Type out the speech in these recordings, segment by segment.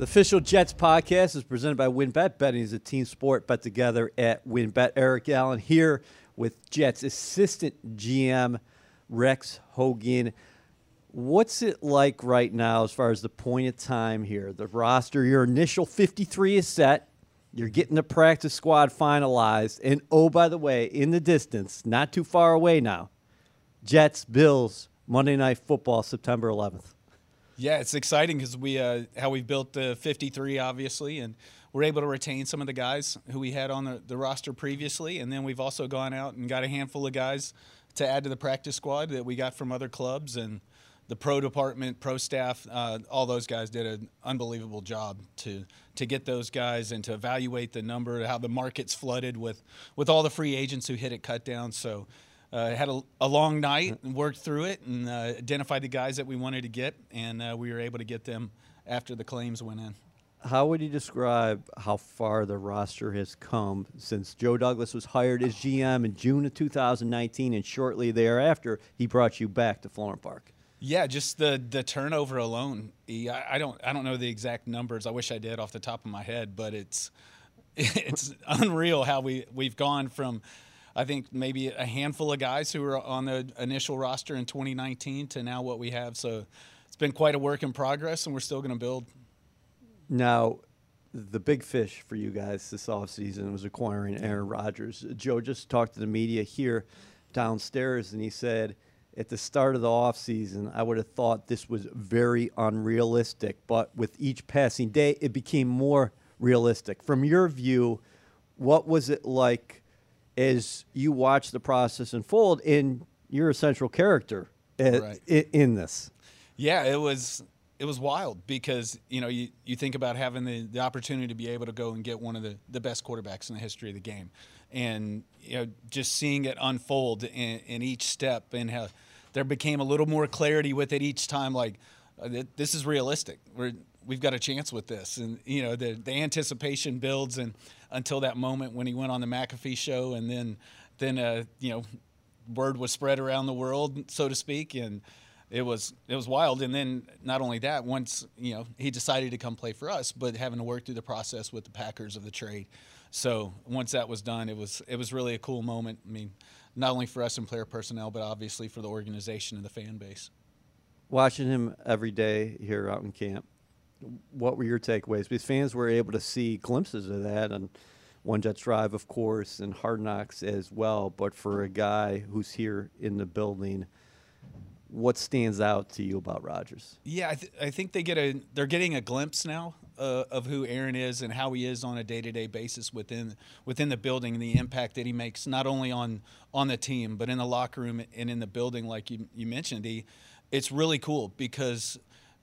The official Jets podcast is presented by WinBet. Betting is a team sport. Bet together at WinBet. Eric Allen here with Jets assistant GM Rex Hogan. What's it like right now as far as the point of time here? The roster, your initial 53 is set. You're getting the practice squad finalized. And oh, by the way, in the distance, not too far away now, Jets, Bills, Monday Night Football, September 11th. Yeah, it's exciting because we uh, how we've built the 53 obviously, and we're able to retain some of the guys who we had on the, the roster previously, and then we've also gone out and got a handful of guys to add to the practice squad that we got from other clubs and the pro department, pro staff, uh, all those guys did an unbelievable job to to get those guys and to evaluate the number, how the market's flooded with with all the free agents who hit it cut down. So uh, had a, a, long night and worked through it and uh, identified the guys that we wanted to get, and uh, we were able to get them after the claims went in. How would you describe how far the roster has come since Joe Douglas was hired as GM in June of 2019, and shortly thereafter he brought you back to Florham Park? Yeah, just the the turnover alone. I, I don't I don't know the exact numbers. I wish I did off the top of my head, but it's it's unreal how we we've gone from I think maybe a handful of guys who were on the initial roster in 2019 to now what we have. So it's been quite a work in progress, and we're still going to build. Now, the big fish for you guys this offseason was acquiring Aaron Rodgers. Joe just talked to the media here downstairs, and he said at the start of the offseason, I would have thought this was very unrealistic, but with each passing day, it became more realistic. From your view, what was it like as you watch the process unfold, and you're a central character right. in, in this. Yeah, it was it was wild because you know you, you think about having the, the opportunity to be able to go and get one of the, the best quarterbacks in the history of the game and you know just seeing it unfold in, in each step and how there became a little more clarity with it each time like uh, this is realistic we're we've got a chance with this. And, you know, the, the anticipation builds and until that moment when he went on the McAfee show and then, then, uh, you know, word was spread around the world, so to speak. And it was, it was wild. And then not only that, once, you know, he decided to come play for us, but having to work through the process with the Packers of the trade. So once that was done, it was, it was really a cool moment. I mean, not only for us and player personnel, but obviously for the organization and the fan base. Watching him every day here out in camp, what were your takeaways? Because fans were able to see glimpses of that on One Jets Drive, of course, and Hard Knocks as well. But for a guy who's here in the building, what stands out to you about Rodgers? Yeah, I, th- I think they get a they're getting a glimpse now uh, of who Aaron is and how he is on a day to day basis within within the building and the impact that he makes not only on on the team but in the locker room and in the building, like you you mentioned. He, it's really cool because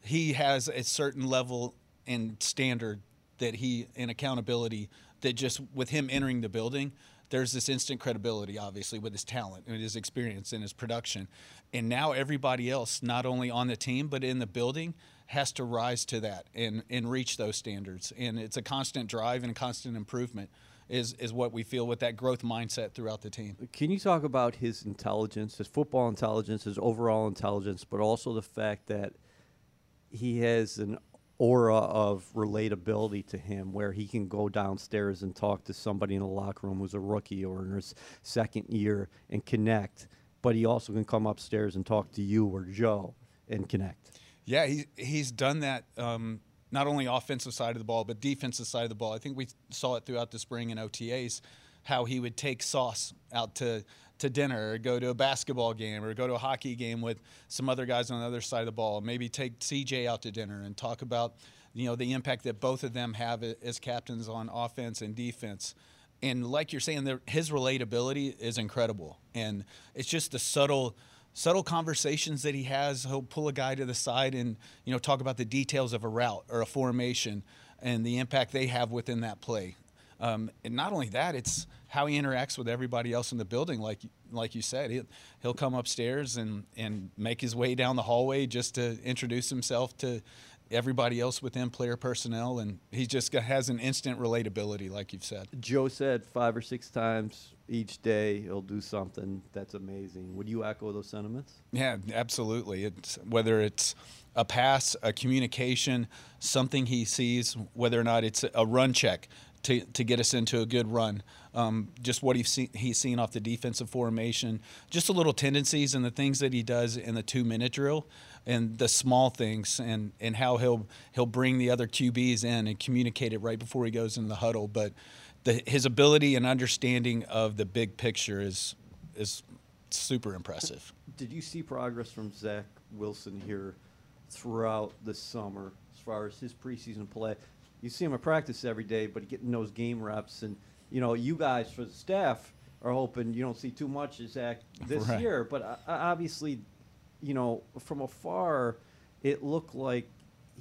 he has a certain level and standard that he and accountability that just with him entering the building there's this instant credibility obviously with his talent and his experience and his production and now everybody else not only on the team but in the building has to rise to that and, and reach those standards and it's a constant drive and constant improvement is, is what we feel with that growth mindset throughout the team. Can you talk about his intelligence, his football intelligence, his overall intelligence, but also the fact that – he has an aura of relatability to him where he can go downstairs and talk to somebody in the locker room who's a rookie or in his second year and connect. But he also can come upstairs and talk to you or Joe and connect. Yeah, he, he's done that um, not only offensive side of the ball, but defensive side of the ball. I think we saw it throughout the spring in OTAs how he would take Sauce out to to dinner or go to a basketball game or go to a hockey game with some other guys on the other side of the ball. Maybe take CJ out to dinner and talk about you know the impact that both of them have as captains on offense and defense. And like you're saying, his relatability is incredible, and it's just the subtle subtle conversations that he has. He'll pull a guy to the side and you know talk about the details of a route or a formation and the impact they have within that play. Um, and not only that, it's how he interacts with everybody else in the building. Like like you said, he'll, he'll come upstairs and, and make his way down the hallway just to introduce himself to everybody else within player personnel, and he just has an instant relatability, like you've said. Joe said five or six times each day he'll do something that's amazing. Would you echo those sentiments? Yeah, absolutely. It's whether it's a pass, a communication, something he sees, whether or not it's a run check to, to get us into a good run. Um, just what he's seen, he's seen off the defensive formation, just the little tendencies and the things that he does in the two minute drill, and the small things, and, and how he'll he'll bring the other QBs in and communicate it right before he goes in the huddle. But the, his ability and understanding of the big picture is is super impressive. Did you see progress from Zach Wilson here throughout the summer as far as his preseason play? You see him at practice every day, but getting those game reps, and you know, you guys for the staff are hoping you don't see too much of Zach this Right. year. But uh, obviously, you know, from afar, it looked like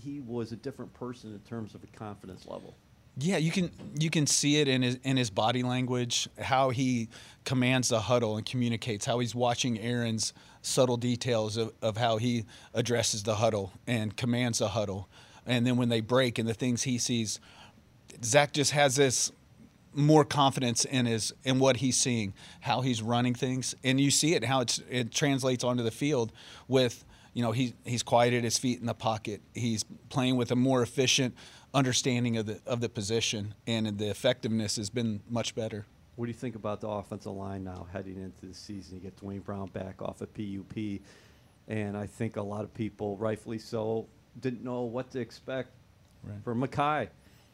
he was a different person in terms of a confidence level. Yeah, you can you can see it in his in his body language, how he commands the huddle and communicates, how he's watching Aaron's subtle details of, of how he addresses the huddle and commands the huddle. And then when they break and the things he sees, Zach just has this more confidence in his in what he's seeing, how he's running things, and you see it how it's it translates onto the field with you know he he's quieted his feet in the pocket. He's playing with a more efficient understanding of the of the position, and the effectiveness has been much better. What do you think about the offensive line now heading into the season? You get Duane Brown back off of PUP, and I think a lot of people, rightfully so, didn't know what to expect Right. from Mekhi.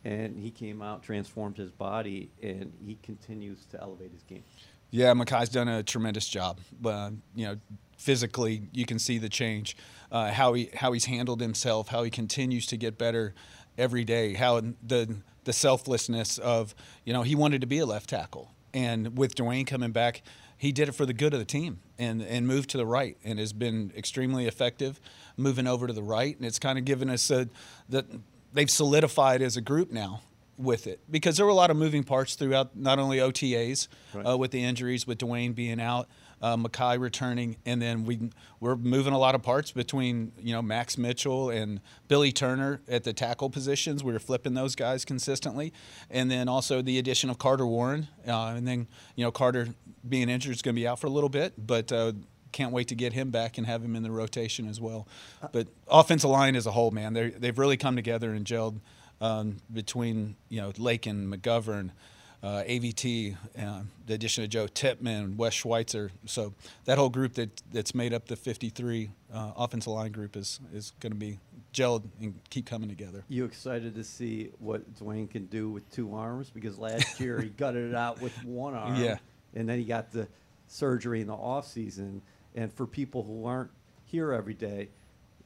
And he came out, transformed his body, and he continues to elevate his game. Yeah, Mekhi's done a tremendous job. Uh, you know, physically, you can see the change. Uh, how he how he's handled himself, how he continues to get better every day. How the the selflessness of you know he wanted to be a left tackle, and with Duane coming back, he did it for the good of the team and and moved to the right and has been extremely effective moving over to the right, and it's kind of given us a that they've solidified as a group now with it because there were a lot of moving parts throughout not only OTAs Right. uh, with the injuries, with Duane being out, uh, Mekhi returning, and then we we're moving a lot of parts between you know Max Mitchell and Billy Turner at the tackle positions. We were flipping those guys consistently, and then also the addition of Carter Warren, uh, and then you know Carter being injured is going to be out for a little bit, but. Uh, can't wait to get him back and have him in the rotation as well. But offensive line as a whole, man, they they've really come together and gelled um, between you know Laken, McGovern, uh, AVT, uh, the addition of Joe Tippmann, Wes Schweitzer. So that whole group that that's made up the 53 uh, offensive line group is is going to be gelled and keep coming together. You excited to see what Duane can do with two arms? Because last year he gutted it out with one arm. Yeah. And then he got the surgery in the off season. And for people who aren't here every day,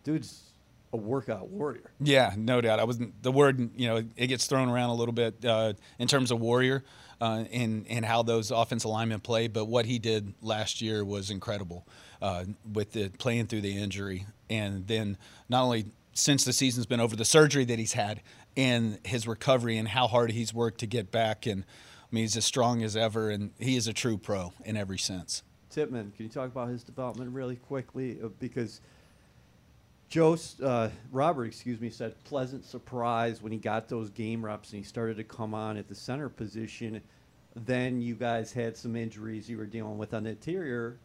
dude's a workout warrior. Yeah, no doubt. I wasn't the word. You know, it gets thrown around a little bit uh, in terms of warrior uh, and and how those offensive linemen play. But what he did last year was incredible uh, with the playing through the injury, and then not only since the season's been over, the surgery that he's had, and his recovery, and how hard he's worked to get back. And I mean, he's as strong as ever, and he is a true pro in every sense. Tippmann, can you talk about his development really quickly? Uh, Because Joe, uh, Robert, excuse me, said pleasant surprise when he got those game reps and he started to come on at the center position. Then you guys had some injuries you were dealing with on the interior,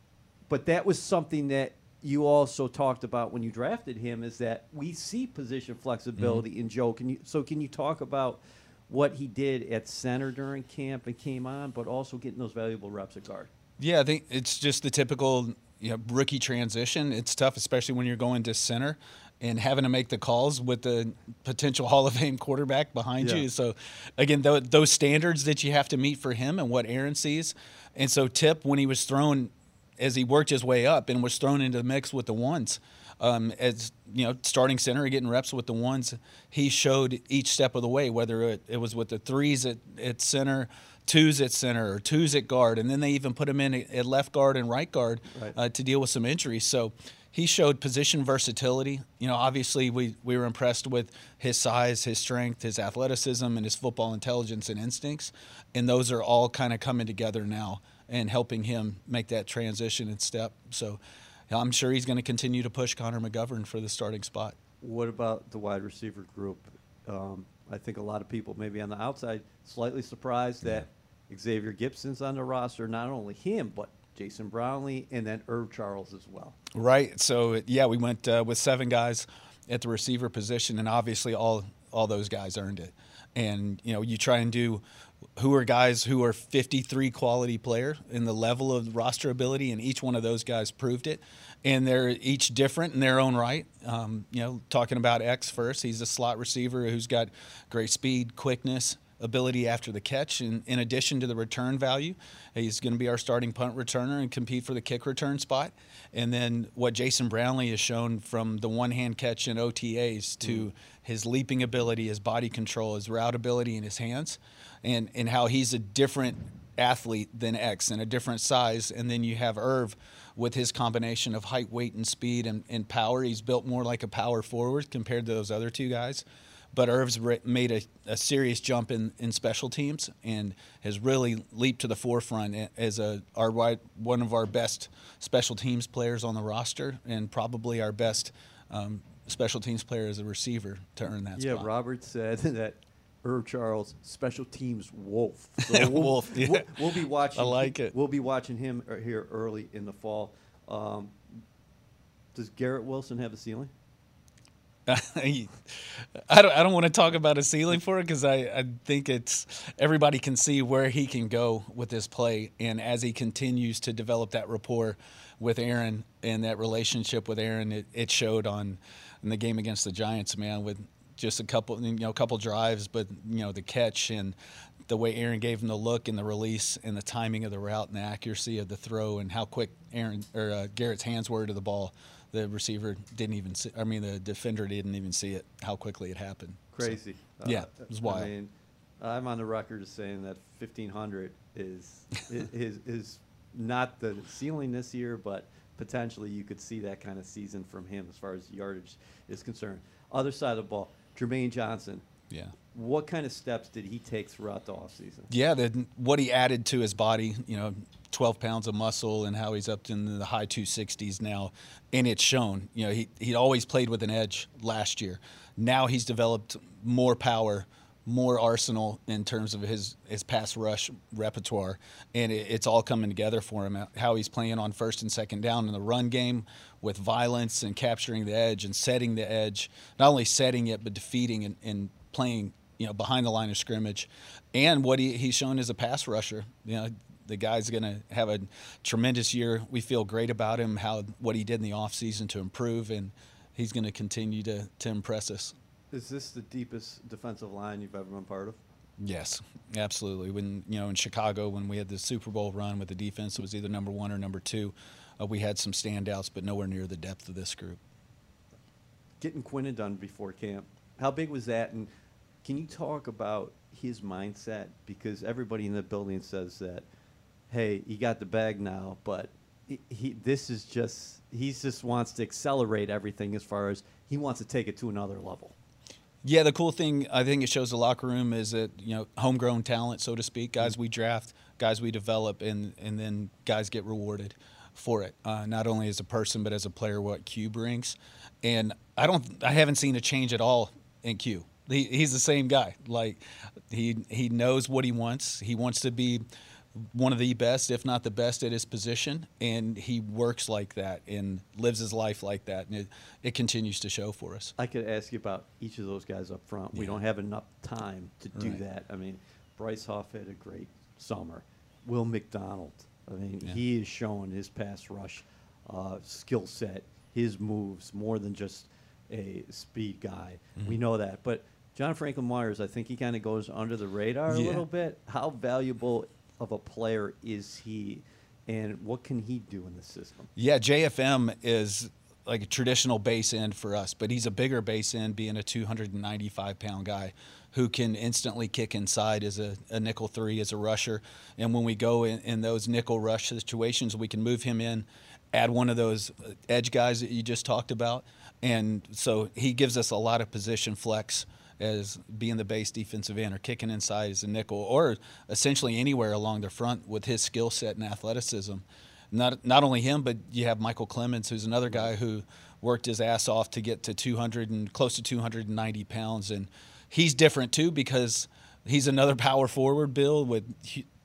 but that was something that you also talked about when you drafted him. Is that we see position flexibility in Joe? Can you so can you talk about what he did at center during camp and came on, but also getting those valuable reps at guard? Yeah, I think it's just the typical you know, rookie transition. It's tough, especially when you're going to center and having to make the calls with the potential Hall of Fame quarterback behind Yeah. you. So, again, th- those standards that you have to meet for him and what Aaron sees. And so, Tip, when he was thrown, as he worked his way up and was thrown into the mix with the ones, um, as you know, starting center, getting reps with the ones, he showed each step of the way, whether it, it was with the threes at, at center, twos at center, or twos at guard, and then they even put him in at- left guard and right guard Right. uh, to deal with some injuries. So he showed position versatility. You know, obviously we, we were impressed with his size, his strength, his athleticism, and his football intelligence and instincts, and those are all kind of coming together now and helping him make that transition and step. So I'm sure he's going to continue to push Connor McGovern for the starting spot. What about the wide receiver group? Um, I think a lot of people, maybe on the outside, slightly surprised that Xavier Gipson's on the roster. Not only him, but Jason Brownlee and then Irv Charles as well. Right. So yeah, we went uh, with seven guys at the receiver position, and obviously all all those guys earned it. And you know, you try and do who are guys who are 53 quality player in the level of roster ability, and each one of those guys proved it. And they're each different in their own right. Um, you know, talking about X first, he's a slot receiver who's got great speed, quickness, ability after the catch. And in addition to the return value, he's going to be our starting punt returner and compete for the kick return spot. And then what Jason Brownlee has shown from the one hand catch in OTAs to mm. His leaping ability, his body control, his route ability in his hands, and, and how he's a different athlete than X and a different size. And then you have Irv with his combination of height, weight, and speed and, and power. He's built more like a power forward compared to those other two guys. But Irv's made a, a serious jump in, in special teams and has really leaped to the forefront as a our one of our best special teams players on the roster and probably our best um, special teams player as a receiver to earn that yeah, spot. Robert said that Irv Charles, special teams wolf. So we'll, wolf. Yeah. We'll, we'll, be watching. I like it. We'll be watching him uh, here early in the fall. Um, does Garrett Wilson have a ceiling? I don't, I don't want to talk about a ceiling for it because I, I think it's everybody can see where he can go with this play. And as he continues to develop that rapport with Aaron and that relationship with Aaron, it, it showed on in the game against the Giants, man, with just a couple, you know, a couple drives, but, you know, the catch and the way Aaron gave him the look and the release and the timing of the route and the accuracy of the throw and how quick Aaron or uh, Garrett's hands were to the ball the receiver didn't even see. I mean, the defender didn't even see it. How quickly it happened. Crazy. So, yeah, it was wild. I mean, I'm on the record as saying that 1500 is is is not the ceiling this year, but potentially you could see that kind of season from him as far as yardage is concerned. Other side of the ball, Jermaine Johnson. Yeah. What kind of steps did he take throughout the offseason? Yeah, the, what he added to his body, you know, 12 pounds of muscle and how he's up in the high 260s now. And it's shown. You know, he, he always played with an edge last year. Now he's developed more power, more arsenal in terms of his, his pass rush repertoire. And it, it's all coming together for him. How he's playing on first and second down in the run game with violence and capturing the edge and setting the edge. Not only setting it, but defeating and, and playing you know behind the line of scrimmage, and what he, he's shown as a pass rusher. You know, the guy's going to have a tremendous year. We feel great about him, how what he did in the offseason to improve, and he's going to continue to to impress us. Is this the deepest defensive line you've ever been part of? Yes, absolutely. When you know in Chicago, when we had the Super Bowl run with the defense, it was either number one or number two. Uh, we had some standouts, but nowhere near the depth of this group. Getting Quinnen done before camp, how big was that? And can you talk about his mindset? Because everybody in the building says that hey, he got the bag now, but he, he this is just he just wants to accelerate everything as far as he wants to take it to another level. Yeah, the cool thing I think it shows the locker room is that you know homegrown talent, so to speak, guys we draft, guys we develop, and and then guys get rewarded for it. Uh, not only as a person, but as a player, what Q brings. And I don't, I haven't seen a change at all in Q. He, he's the same guy. Like he he knows what he wants. He wants to be one of the best, if not the best, at his position, and he works like that and lives his life like that, and it, it continues to show for us. I could ask you about each of those guys up front. We don't have enough time to do right. that. I mean, Bryce Huff had a great summer. Will McDonald, I mean, yeah. he is showing his pass rush uh, skill set, his moves more than just a speed guy. Mm-hmm. We know that, but. John Franklin Myers, I think he kind of goes under the radar yeah. a little bit. How valuable of a player is he, and what can he do in the system? Yeah, JFM is like a traditional base end for us, but he's a bigger base end, being a 295 pound guy who can instantly kick inside as a, a nickel three as a rusher. And when we go in, in those nickel rush situations, we can move him in, add one of those uh, edge guys that you just talked about. And so he gives us a lot of position flex as being the base defensive end or kicking inside as a nickel or essentially anywhere along the front with his skill set and athleticism. Not not only him, but you have Michael Clemons, who's another guy who worked his ass off to get to 200 and close to 290 pounds. And he's different too because he's another power forward, Bill, with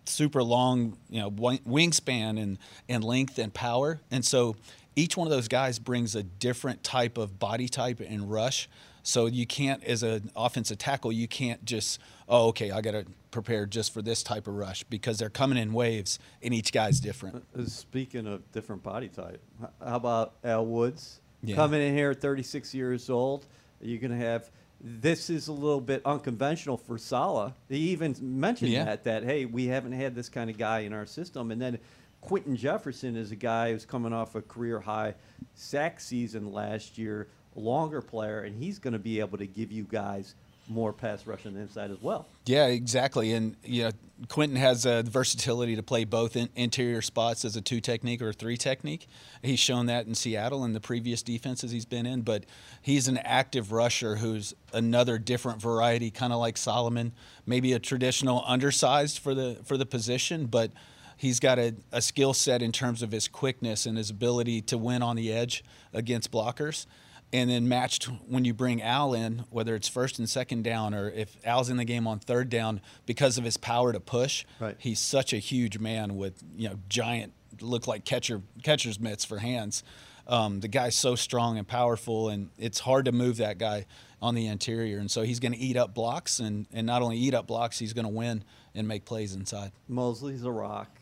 super long, you know, wingspan and, and length and power. And so each one of those guys brings a different type of body type and rush. So you can't, as an offensive tackle, you can't just, oh, okay, I got to prepare just for this type of rush because they're coming in waves and each guy's different. Uh, speaking of different body type, how about Al Woods? Yeah. Coming in here at 36 years old, you're going to have this is a little bit unconventional for Saleh. He even mentioned yeah. that that hey, we haven't had this kind of guy in our system. And then Quinton Jefferson is a guy who's coming off a career high sack season last year, longer player, and he's going to be able to give you guys more pass rush on the inside as well. Yeah, exactly. And you know, Quinton has a versatility to play both in interior spots as a two technique or a three technique. He's shown that in Seattle and the previous defenses he's been in. But he's an active rusher who's another different variety, kind of like Solomon, maybe a traditional undersized for the for the position, but he's got a, a skill set in terms of his quickness and his ability to win on the edge against blockers and then matched when you bring Al in, whether it's first and second down or if Al's in the game on third down because of his power to push. Right. He's such a huge man with you know giant look like catcher catcher's mitts for hands. Um, the guy's so strong and powerful, and it's hard to move that guy on the interior. And so he's going to eat up blocks, and, and not only eat up blocks, he's going to win and make plays inside. Mosley's a rock.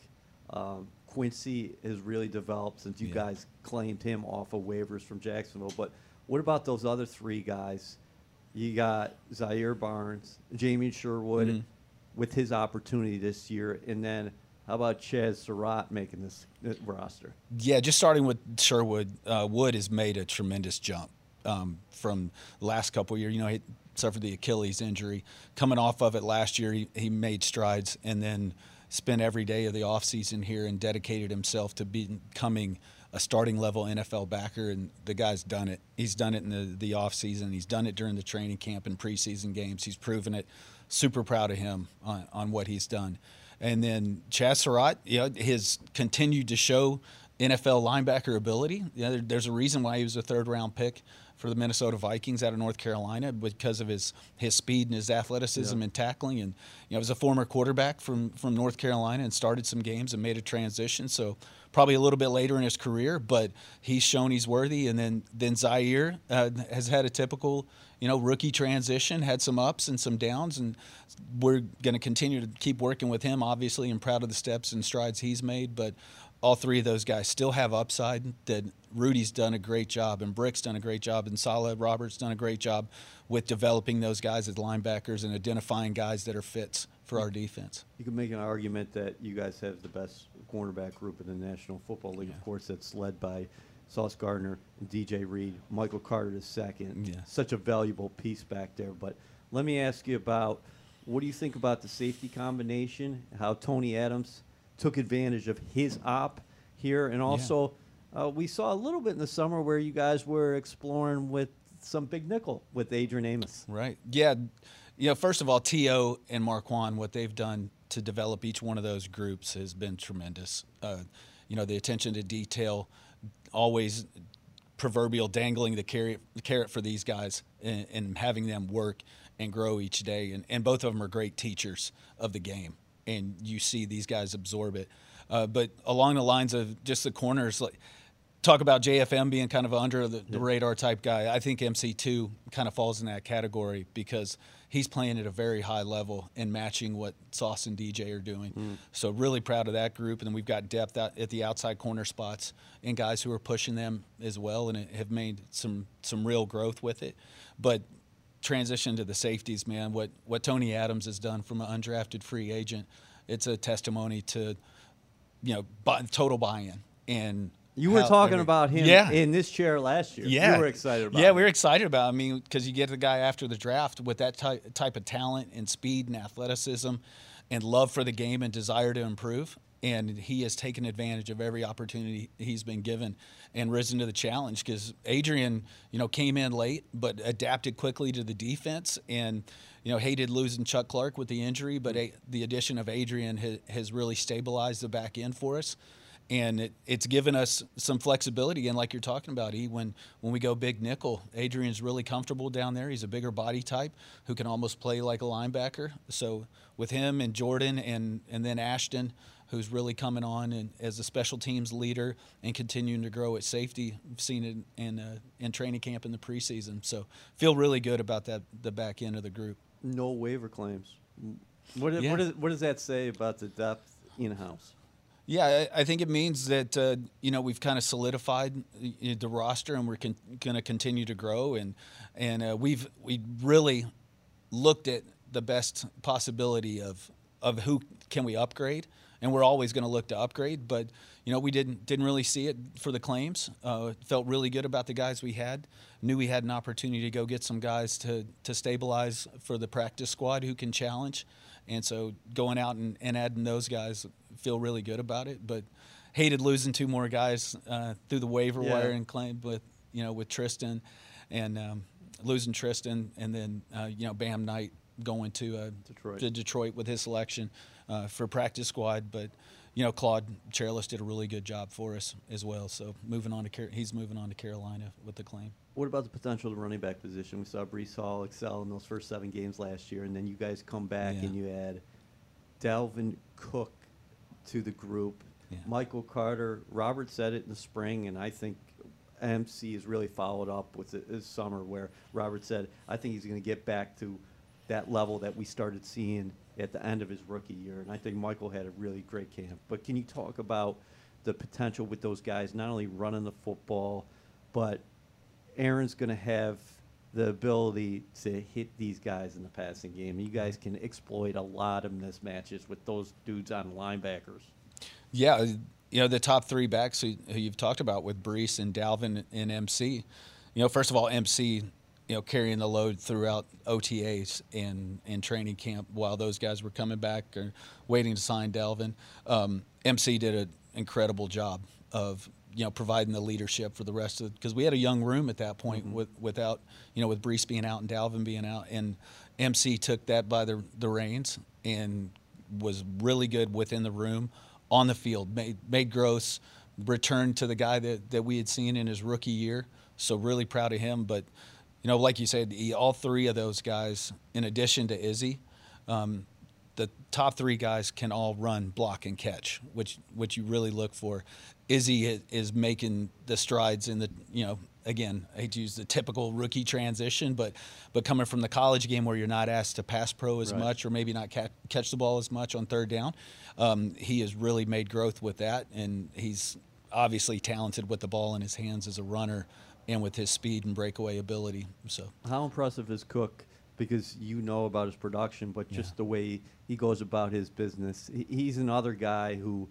Um, Quincy has really developed since you yeah. guys claimed him off of waivers from Jacksonville. But what about those other three guys? You got Zaire Barnes, Jamien Sherwood mm-hmm. with his opportunity this year, and then how about Chazz Surratt making this roster? Yeah, just starting with Sherwood, uh, Wood has made a tremendous jump um, from the last couple years. You know, he suffered the Achilles injury. Coming off of it last year, he, he made strides, and then spent every day of the offseason here and dedicated himself to becoming – a starting level NFL backer, and the guy's done it. He's done it in the, the off season. He's done it during the training camp and preseason games. He's proven it. Super proud of him on, on what he's done. And then Surratt, you know, has continued to show NFL linebacker ability. You know, there, there's a reason why he was a third round pick for the Minnesota Vikings out of North Carolina because of his his speed and his athleticism yeah. and tackling. And you know, was a former quarterback from from North Carolina and started some games and made a transition. So probably a little bit later in his career, but he's shown he's worthy. And then then Zaire uh, has had a typical you know rookie transition, had some ups and some downs, and we're going to continue to keep working with him. Obviously, and proud of the steps and strides he's made, but all three of those guys still have upside. That Rudy's done a great job, and Brick's done a great job, and Saleh Roberts done a great job with developing those guys as linebackers and identifying guys that are fits for our defense. You can make an argument that you guys have the best cornerback group in the National Football League, yeah. of course, that's led by Sauce Gardner and DJ Reed. Michael Carter is second. Yeah. Such a valuable piece back there. But let me ask you about what do you think about the safety combination, how Tony Adams took advantage of his op here, and also yeah. uh, we saw a little bit in the summer where you guys were exploring with some big nickel with Adrian Amos. Right. Yeah. You know, first of all, T.O. and Marquand, what they've done to develop each one of those groups has been tremendous. Uh, you know, the attention to detail, always proverbial dangling the carrot, the carrot for these guys and, and, having them work and grow each day. And, and both of them are great teachers of the game. And you see these guys absorb it. Uh, but along the lines of just the corners, like talk about JFM being kind of under the, the radar type guy. I think MC2 kind of falls in that category because – he's playing at a very high level and matching what Sauce and DJ are doing. Mm. So really proud of that group. And then we've got depth out at the outside corner spots and guys who are pushing them as well and have made some some real growth with it. But transition to the safeties, man. What what Tony Adams has done from an undrafted free agent, it's a testimony to you know buy, total buy-in and you were talking about him yeah. in this chair last year. Yeah. You were excited about Yeah, we were excited about I mean, because you get the guy after the draft with that type, type of talent and speed and athleticism and love for the game and desire to improve. And he has taken advantage of every opportunity he's been given and risen to the challenge because Adrian, you know, came in late but adapted quickly to the defense and, you know, hated losing Chuck Clark with the injury, but a, the addition of Adrian has, has really stabilized the back end for us and it, it's given us some flexibility. And like you're talking about, E, when when we go big nickel, Adrian's really comfortable down there. He's a bigger body type who can almost play like a linebacker. So with him and Jordan and and then Ashtyn, who's really coming on and as a special teams leader and continuing to grow at safety. We've seen it in uh, in training camp in the preseason. So feel really good about that the back end of the group. No waiver claims. What, Yeah. what, is, what does that say about the depth in house? Yeah, I, think it means that uh, you know we've kind of solidified the roster, and we're con- going to continue to grow, and and uh, we've we really looked at the best possibility of of who can we upgrade, and we're always going to look to upgrade, but you know we didn't didn't really see it for the claims. Uh, felt really good about the guys we had. Knew we had an opportunity to go get some guys to to stabilize for the practice squad who can challenge. And so going out and, and adding those guys, feel really good about it. But hated losing two more guys uh, through the waiver Yeah. wire and claim with you know with Tristan and um, losing Tristan and then uh, you know Bam Knight going to uh, Detroit. to Detroit with his selection uh, for practice squad. But you know Claude Chairless did a really good job for us as well. So moving on to Car- he's moving on to Carolina with the claim. What about the potential of the running back position? We saw Breece Hall excel in those first seven games last year, and then you guys come back Yeah. and you add Dalvin Cook to the group. Yeah. Michael Carter, Robert said it in the spring, and I think MC has really followed up with it this summer, where Robert said, I think he's going to get back to that level that we started seeing at the end of his rookie year. And I think Michael had a really great camp. But can you talk about the potential with those guys, not only running the football, but Aaron's going to have the ability to hit these guys in the passing game. You guys can exploit a lot of mismatches with those dudes on linebackers. Yeah, you know the top three backs who, you've talked about with Breece and Dalvin and MC. You know, first of all, MC, you know, carrying the load throughout OTAs and and training camp while those guys were coming back or waiting to sign Dalvin. Um, MC did an incredible job of you know providing the leadership for the rest of because we had a young room at that point with without you know with Breece being out and Dalvin being out and MC took that by the the reins and was really good within the room on the field made made gross returned to the guy that, that we had seen in his rookie year. So really proud of him but you know like you said he, all three of those guys in addition to Izzy um, the top three guys can all run, block, and catch, which which you really look for. Izzy is, is making the strides in the you know again I hate to use the typical rookie transition, but but coming from the college game where you're not asked to pass pro as Right. much or maybe not ca- catch the ball as much on third down, um, he has really made growth with that, and he's obviously talented with the ball in his hands as a runner and with his speed and breakaway ability. So How impressive is Cook? Because you know about his production, but just Yeah. the way he goes about his business. He- He's another guy who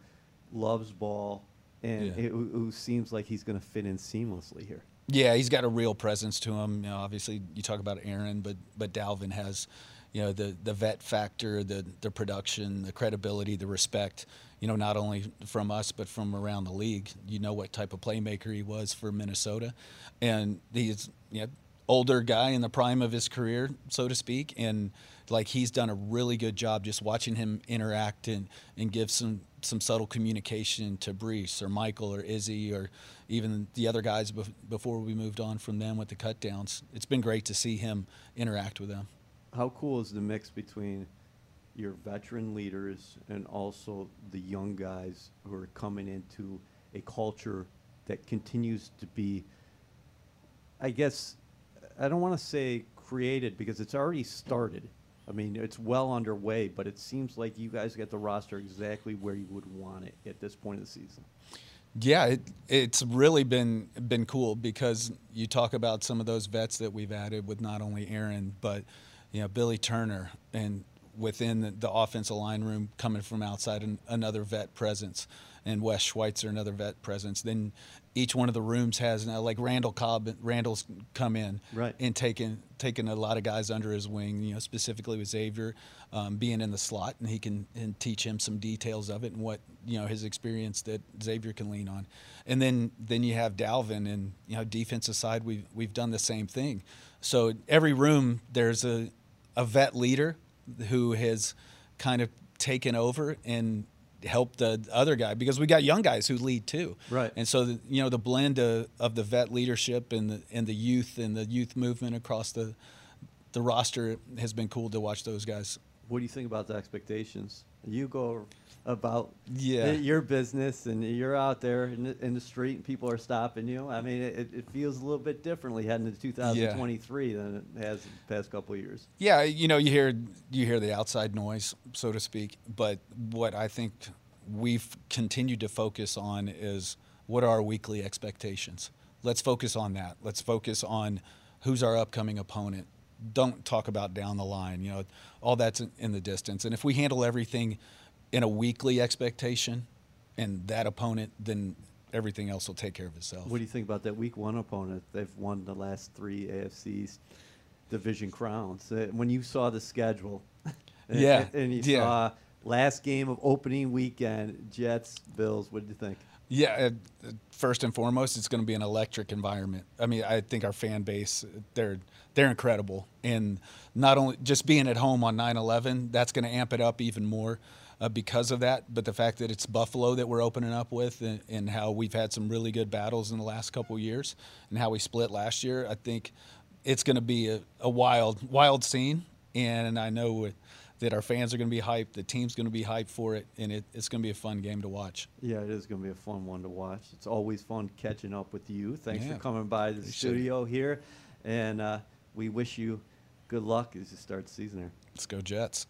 loves ball and Yeah. who, who seems like he's going to fit in seamlessly here. Yeah, he's got a real presence to him. You know, obviously, you talk about Aaron, but but Dalvin has, you know, the the vet factor, the the production, the credibility, the respect. You know, not only from us but from around the league. You know what type of playmaker he was for Minnesota, and he's you know older guy in the prime of his career, so to speak, and like he's done a really good job just watching him interact and and give some some subtle communication to Breece or Michael or Izzy or even the other guys bef- before we moved on from them with the cut downs. It's been great to see him interact with them. How cool is the mix between your veteran leaders and also the young guys who are coming into a culture that continues to be, I guess, I don't want to say created because it's already started. I mean, it's well underway, but it seems like you guys got the roster exactly where you would want it at this point of the season. Yeah, it, it's really been been cool because you talk about some of those vets that we've added with not only Aaron but you know Billy Turner and within the, the offensive line room coming from outside an, another vet presence and Wes Schweitzer another vet presence. Then each one of the rooms has now like Randall Cobb. Randall's come in Right. and taken taken a lot of guys under his wing. You know specifically with Xavier um, being in the slot and he can and teach him some details of it and what you know his experience that Xavier can lean on. And then then you have Dalvin and you know defensive side we've we've done the same thing. So every room there's a a vet leader who has kind of taken over and help the other guy because we got young guys who lead too. Right. And so the, you know the blend of, of the vet leadership and the and the youth and the youth movement across the the roster has been cool to watch those guys. What do you think about the expectations? You go about Yeah. your business and you're out there in the, in the street and people are stopping you. I mean, it, it feels a little bit differently heading into 2023 than it has the past couple of years. Yeah, you know, you hear you hear the outside noise, so to speak. But what I think we've continued to focus on is what are our weekly expectations. Let's focus on that. Let's focus on who's our upcoming opponent. Don't talk about down the line. You know, all that's in- the distance. And if we handle everything in a weekly expectation and that opponent, then everything else will take care of itself. What do you think about that week one opponent? They've won the last three AFC's division crowns. Uh, when you saw the schedule, and, Yeah, and you yeah. saw last game of opening weekend, Jets, Bills, what did you think? Yeah, uh, first and foremost, it's going to be an electric environment. I mean, I think our fan base they're they're incredible, and not only just being at home on 9/11, that's going to amp it up even more uh, because of that. But the fact that it's Buffalo that we're opening up with, and, and how we've had some really good battles in the last couple years, and how we split last year, I think it's going to be a, a wild wild scene, and I know that our fans are going to be hyped, the team's going to be hyped for it, and it, it's going to be a fun game to watch. Yeah, it is going to be a fun one to watch. It's always fun catching up with you. Thanks Yeah. for coming by the Appreciate it. studio here, and uh, we wish you good luck as you start the season here. Let's go Jets.